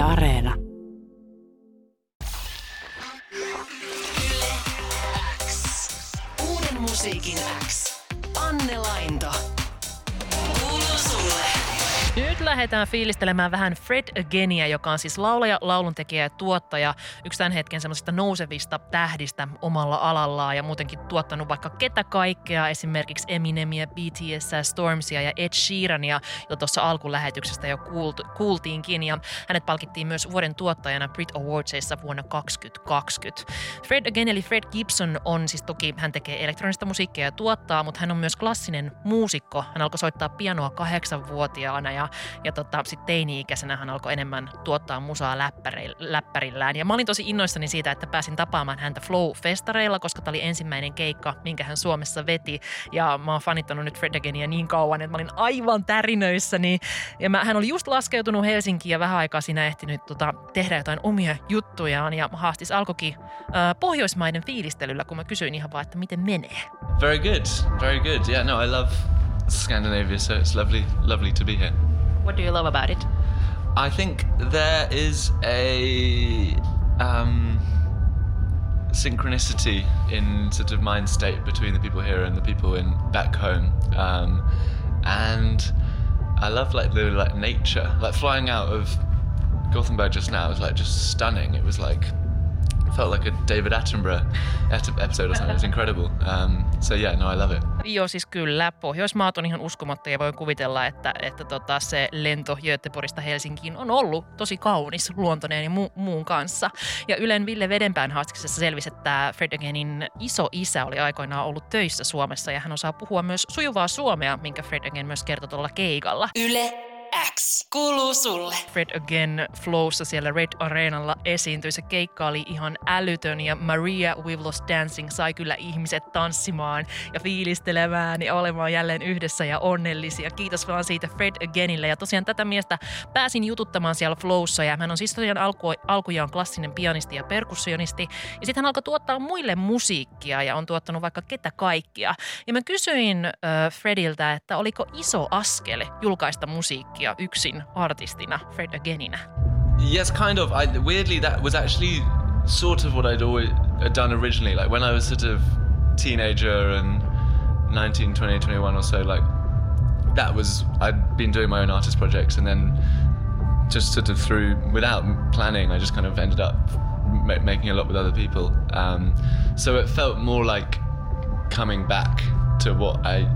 Yle Areena. Uuden musiikin X. Anne Lainto. Kuuluu sulle. Lähdetään fiilistelemään vähän Fred Againia, joka on siis laulaja, lauluntekijä ja tuottaja, yksi tämän hetken semmoisista nousevista tähdistä omalla alallaan ja muutenkin tuottanut vaikka ketä kaikkea, esimerkiksi Eminemia, BTS, Stormsia ja Ed Sheerania, jo tuossa alkulähetyksestä jo kuult, kuultiinkin ja hänet palkittiin myös vuoden tuottajana Brit Awardsissa vuonna 2020. Fred Again eli Fred Gibson on siis toki, hän tekee elektronista musiikkia ja tuottaa, mutta hän on myös klassinen muusikko. Hän alkoi soittaa pianoa kahdeksanvuotiaana ja, ja tota, sitten teini-ikäisenä hän alkoi enemmän tuottaa musaa läppäri, läppärillään. Ja mä olin tosi innoissani siitä, että pääsin tapaamaan häntä Flow-festareilla, koska tämä oli ensimmäinen keikka, minkä hän Suomessa veti. Ja mä oon fanittanut nyt Fred Againia niin kauan, että mä olin aivan tärinöissäni. Ja mä, hän oli just laskeutunut Helsinkiin ja vähän aikaa siinä ehtinyt tota, tehdä jotain omia juttujaan. Ja haastis alkoikin äh, Pohjoismaiden fiilistelyllä, kun mä kysyin ihan vaan, että miten menee. Very good, very good. Yeah, no, I love Scandinavia, so it's lovely, lovely to be here. What do you love about it? I think there is a um, synchronicity in sort of mind state between the people here and the people in back home, um, and I love like the like nature, like flying out of Gothenburg just now was like just stunning. It was like felt like a David Attenborough episode or something. It was incredible. Um, so yeah, no, I love it. Joo, siis kyllä. Pohjoismaat on ihan uskomatta ja voin kuvitella, että, että tota, se lento Göteborgista Helsinkiin on ollut tosi kaunis luontoneen ja mu- muun kanssa. Ja Ylen Ville Vedenpään haastiksessa selvisi, että Fred Againin iso isä oli aikoinaan ollut töissä Suomessa ja hän osaa puhua myös sujuvaa suomea, minkä Fred Again myös kertoi tuolla keikalla. Yle X. Kuuluu sulle. Fred Again Flowssa siellä Red Arenalla esiintyi. Se keikka oli ihan älytön ja Maria We Lost Dancing sai kyllä ihmiset tanssimaan ja fiilistelemään ja olemaan jälleen yhdessä ja onnellisia. Kiitos vaan siitä Fred Againille. Ja tosiaan tätä miestä pääsin jututtamaan siellä Flowssa ja hän on siis tosiaan alku, alkujaan klassinen pianisti ja perkussionisti. Ja sitten hän alkoi tuottaa muille musiikkia ja on tuottanut vaikka ketä kaikkia. Ja mä kysyin äh, Frediltä, että oliko iso askel julkaista musiikkia yksin artistina Fred Againinä. Yes, kind of. I, weirdly, that was actually sort of what I'd always done originally. Like when I was sort of teenager and 19, 20, 21 or so, like that was I'd been doing my own artist projects, and then just sort of through without planning, I just kind of ended up ma- making a lot with other people. Um, so it felt more like coming back to what I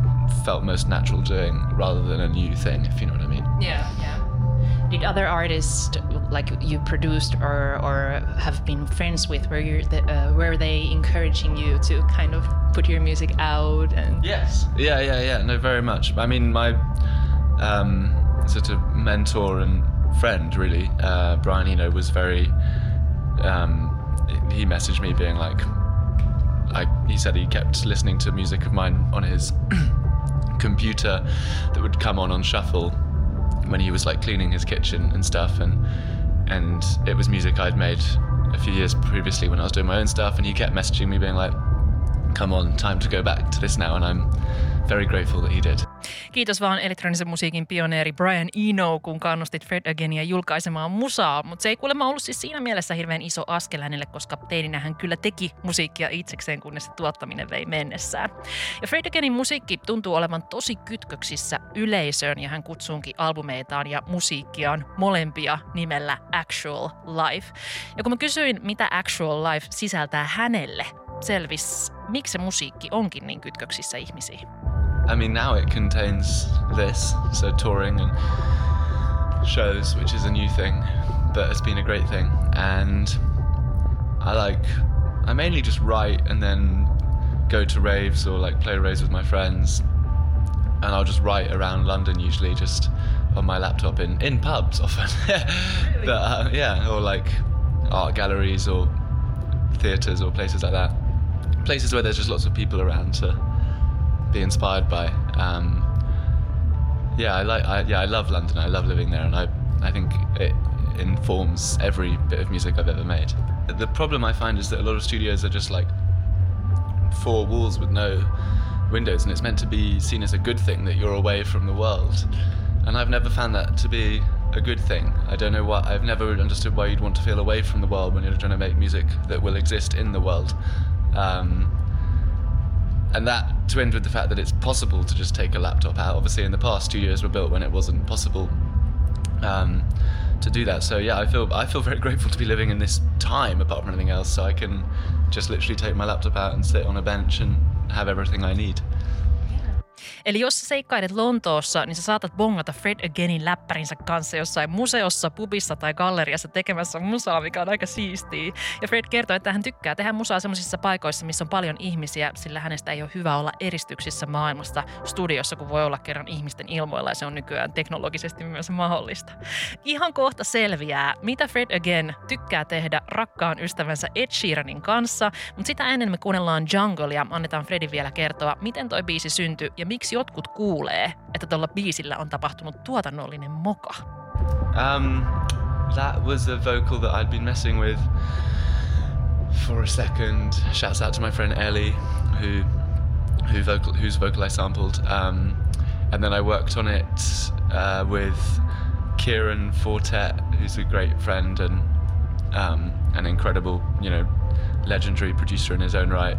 felt most natural doing rather than a new thing, if you know. Yeah, yeah. Did other artists like you produced or or have been friends with were you the, uh, were they encouraging you to kind of put your music out and Yes. Yeah, yeah, yeah. No, very much. I mean, my um, sort of mentor and friend, really, uh, Brian Eno, was very. Um, he messaged me being like, like he said he kept listening to music of mine on his computer that would come on on shuffle when he was like cleaning his kitchen and stuff, and and it was music I'd made a few years previously when I was doing my own stuff, and he kept messaging me being like, "Come on, time to go back to this now," and I'm very grateful that he did. Kiitos vaan elektronisen musiikin pioneeri Brian Eno, kun kannustit Fred Againia julkaisemaan musaa. Mutta se ei kuulemma ollut siis siinä mielessä hirveän iso askel hänelle, koska teininä hän kyllä teki musiikkia itsekseen, kunnes se tuottaminen vei mennessään. Ja Fred Againin musiikki tuntuu olevan tosi kytköksissä yleisöön ja hän kutsuunkin albumeitaan ja musiikkiaan molempia nimellä Actual Life. Ja kun mä kysyin, mitä Actual Life sisältää hänelle, selvis, miksi se musiikki onkin niin kytköksissä ihmisiin. I mean, now it contains this, so touring and shows, which is a new thing, but it's been a great thing. And I like, I mainly just write and then go to raves or like play raves with my friends. And I'll just write around London usually, just on my laptop in, in pubs often. but uh, yeah, or like art galleries or theatres or places like that. Places where there's just lots of people around to be inspired by. Um, yeah, I like. I, yeah, I love London. I love living there, and I I think it informs every bit of music I've ever made. The problem I find is that a lot of studios are just like four walls with no windows, and it's meant to be seen as a good thing that you're away from the world. And I've never found that to be a good thing. I don't know why. I've never understood why you'd want to feel away from the world when you're trying to make music that will exist in the world. Um, and that twinned with the fact that it's possible to just take a laptop out. Obviously, in the past, studios were built when it wasn't possible um, to do that. So yeah, I feel I feel very grateful to be living in this time, apart from anything else. So I can just literally take my laptop out and sit on a bench and have everything I need. Eli jos sä seikkailet Lontoossa, niin sä saatat bongata Fred Againin läppärinsä kanssa jossain museossa, pubissa tai galleriassa tekemässä musaa, mikä on aika siistiä. Ja Fred kertoo, että hän tykkää tehdä musaa sellaisissa paikoissa, missä on paljon ihmisiä, sillä hänestä ei ole hyvä olla eristyksissä maailmasta studiossa, kun voi olla kerran ihmisten ilmoilla ja se on nykyään teknologisesti myös mahdollista. Ihan kohta selviää, mitä Fred Again tykkää tehdä rakkaan ystävänsä Ed Sheeranin kanssa, mutta sitä ennen me kuunnellaan Jungle ja annetaan Fredin vielä kertoa, miten toi biisi syntyi ja miksi jotkut kuulee, että tuolla biisillä on tapahtunut tuotannollinen moka. Um, that was a vocal that I'd been messing with for a second. Shouts out to my friend Ellie, who who vocal whose vocal I sampled. Um, and then I worked on it uh, with Kieran Four Tet, who's a great friend and um, an incredible, you know, legendary producer in his own right,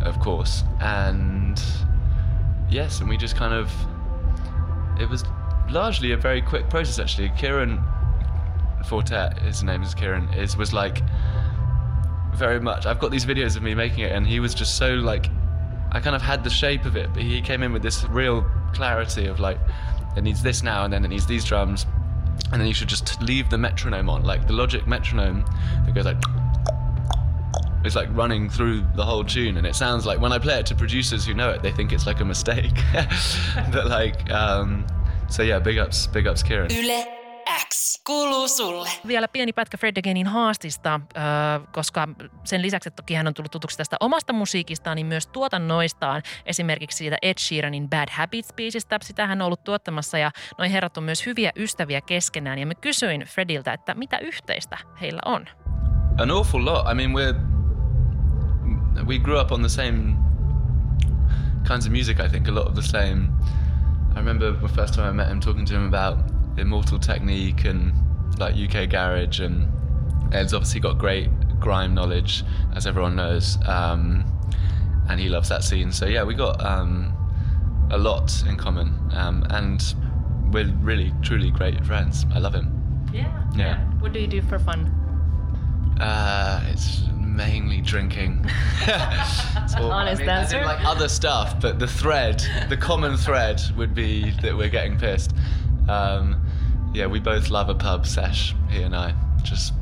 of course. And yes, and we just kind of it was largely a very quick process actually. Kieran Four Tet, his name is Kieran, is was like very much I've got these videos of me making it and he was just so like I kind of had the shape of it, but he came in with this real clarity of like it needs this now and then it needs these drums and then you should just leave the metronome on, like the Logic metronome that goes like it's like running through the whole tune and it sounds like when I play it to producers who know it they think it's like a mistake but like um, so yeah big ups big ups Kieran Yle X kuuluu sulle. Vielä pieni pätkä Fred Againin haastista, äh, koska sen lisäksi, että toki hän on tullut tutuksi tästä omasta musiikistaan, niin myös tuotannoistaan. Esimerkiksi siitä Ed Sheeranin Bad Habits-biisistä. Sitä hän on ollut tuottamassa ja noin herrat on myös hyviä ystäviä keskenään. Ja mä kysyin Frediltä, että mitä yhteistä heillä on. an awful lot I mean we're we grew up on the same kinds of music I think a lot of the same I remember the first time I met him talking to him about Immortal Technique and like UK garage and Ed's obviously got great grime knowledge as everyone knows um, and he loves that scene so yeah we got um, a lot in common um, and we're really truly great friends I love him Yeah. Yeah. What do you do for fun? Uh, it's mainly drinking. Honest I mean, answer. like other stuff, but the thread, the common thread, would be that we're getting pissed. Um, yeah, we both love a pub sesh. He and I, just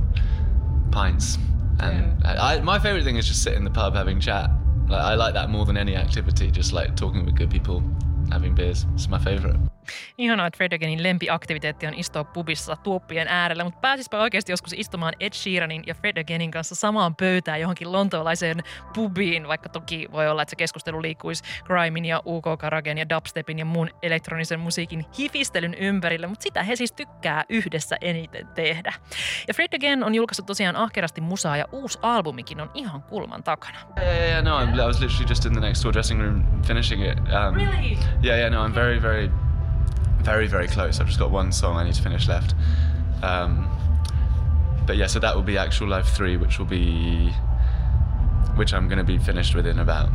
pints. And I, I, my favorite thing is just sit in the pub having chat. Like, I like that more than any activity. Just like talking with good people, having beers. It's my favorite. Ihanaa, että Fred Againin lempiaktiviteetti on istua pubissa tuoppien äärellä, mutta pääsispä oikeasti joskus istumaan Ed Sheeranin ja Fred Againin kanssa samaan pöytään johonkin lontoolaiseen pubiin, vaikka toki voi olla, että se keskustelu liikkuisi grimin ja UK Karagen ja dubstepin ja muun elektronisen musiikin hifistelyn ympärille, mutta sitä he siis tykkää yhdessä eniten tehdä. Ja Fred Again on julkaissut tosiaan ahkerasti musaa ja uusi albumikin on ihan kulman takana. Yeah, yeah, yeah. No, I was literally just in the next door dressing room finishing it. Um, Yeah, yeah, no, I'm very, very, very, very close. I've just got one song I need to finish left. Um, but yeah, so that will be Actual Life 3, which will be, which I'm going to be finished within about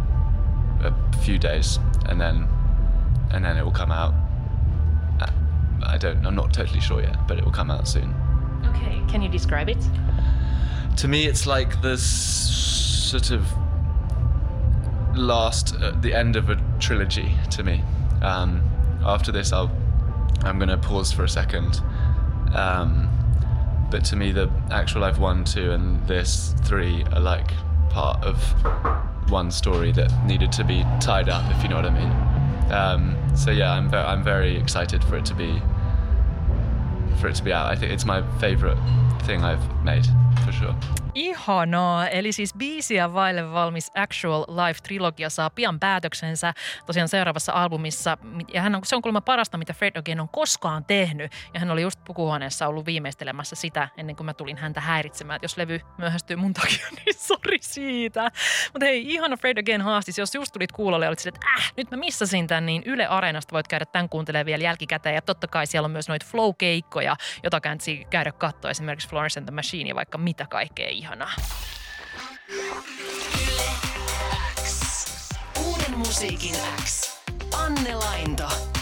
a few days. And then, and then it will come out. Uh, I don't, I'm not totally sure yet, but it will come out soon. Okay, can you describe it? to me it's like this sort of last uh, the end of a trilogy to me. Um, after this i'll i'm going to pause for a second. Um, but to me the actual life one two and this three are like part of one story that needed to be tied up if you know what i mean. Um, so yeah i'm, I'm very excited for it to be for it to be out. I think it's my favorite thing I've made for sure. Ihanaa. Eli siis biisiä vaille valmis Actual Life-trilogia saa pian päätöksensä tosiaan seuraavassa albumissa. Ja hän on, se on kuulemma parasta, mitä Fred Again on koskaan tehnyt. Ja hän oli just pukuhuoneessa ollut viimeistelemässä sitä ennen kuin mä tulin häntä häiritsemään. Että jos levy myöhästyy mun takia, niin sori siitä. Mutta hei, ihana Fred Again haastis. Jos just tulit kuulolle ja olit sille, että äh, nyt mä missasin tämän, niin Yle Areenasta voit käydä tämän kuuntelemaan vielä jälkikäteen. Ja totta kai siellä on myös noita flow-keikkoja, jota käydä katsoa. Esimerkiksi Florence and the Machine ja vaikka mitä kaikkea ihanaa. X. Uuden musiikin X. Anne Lainto.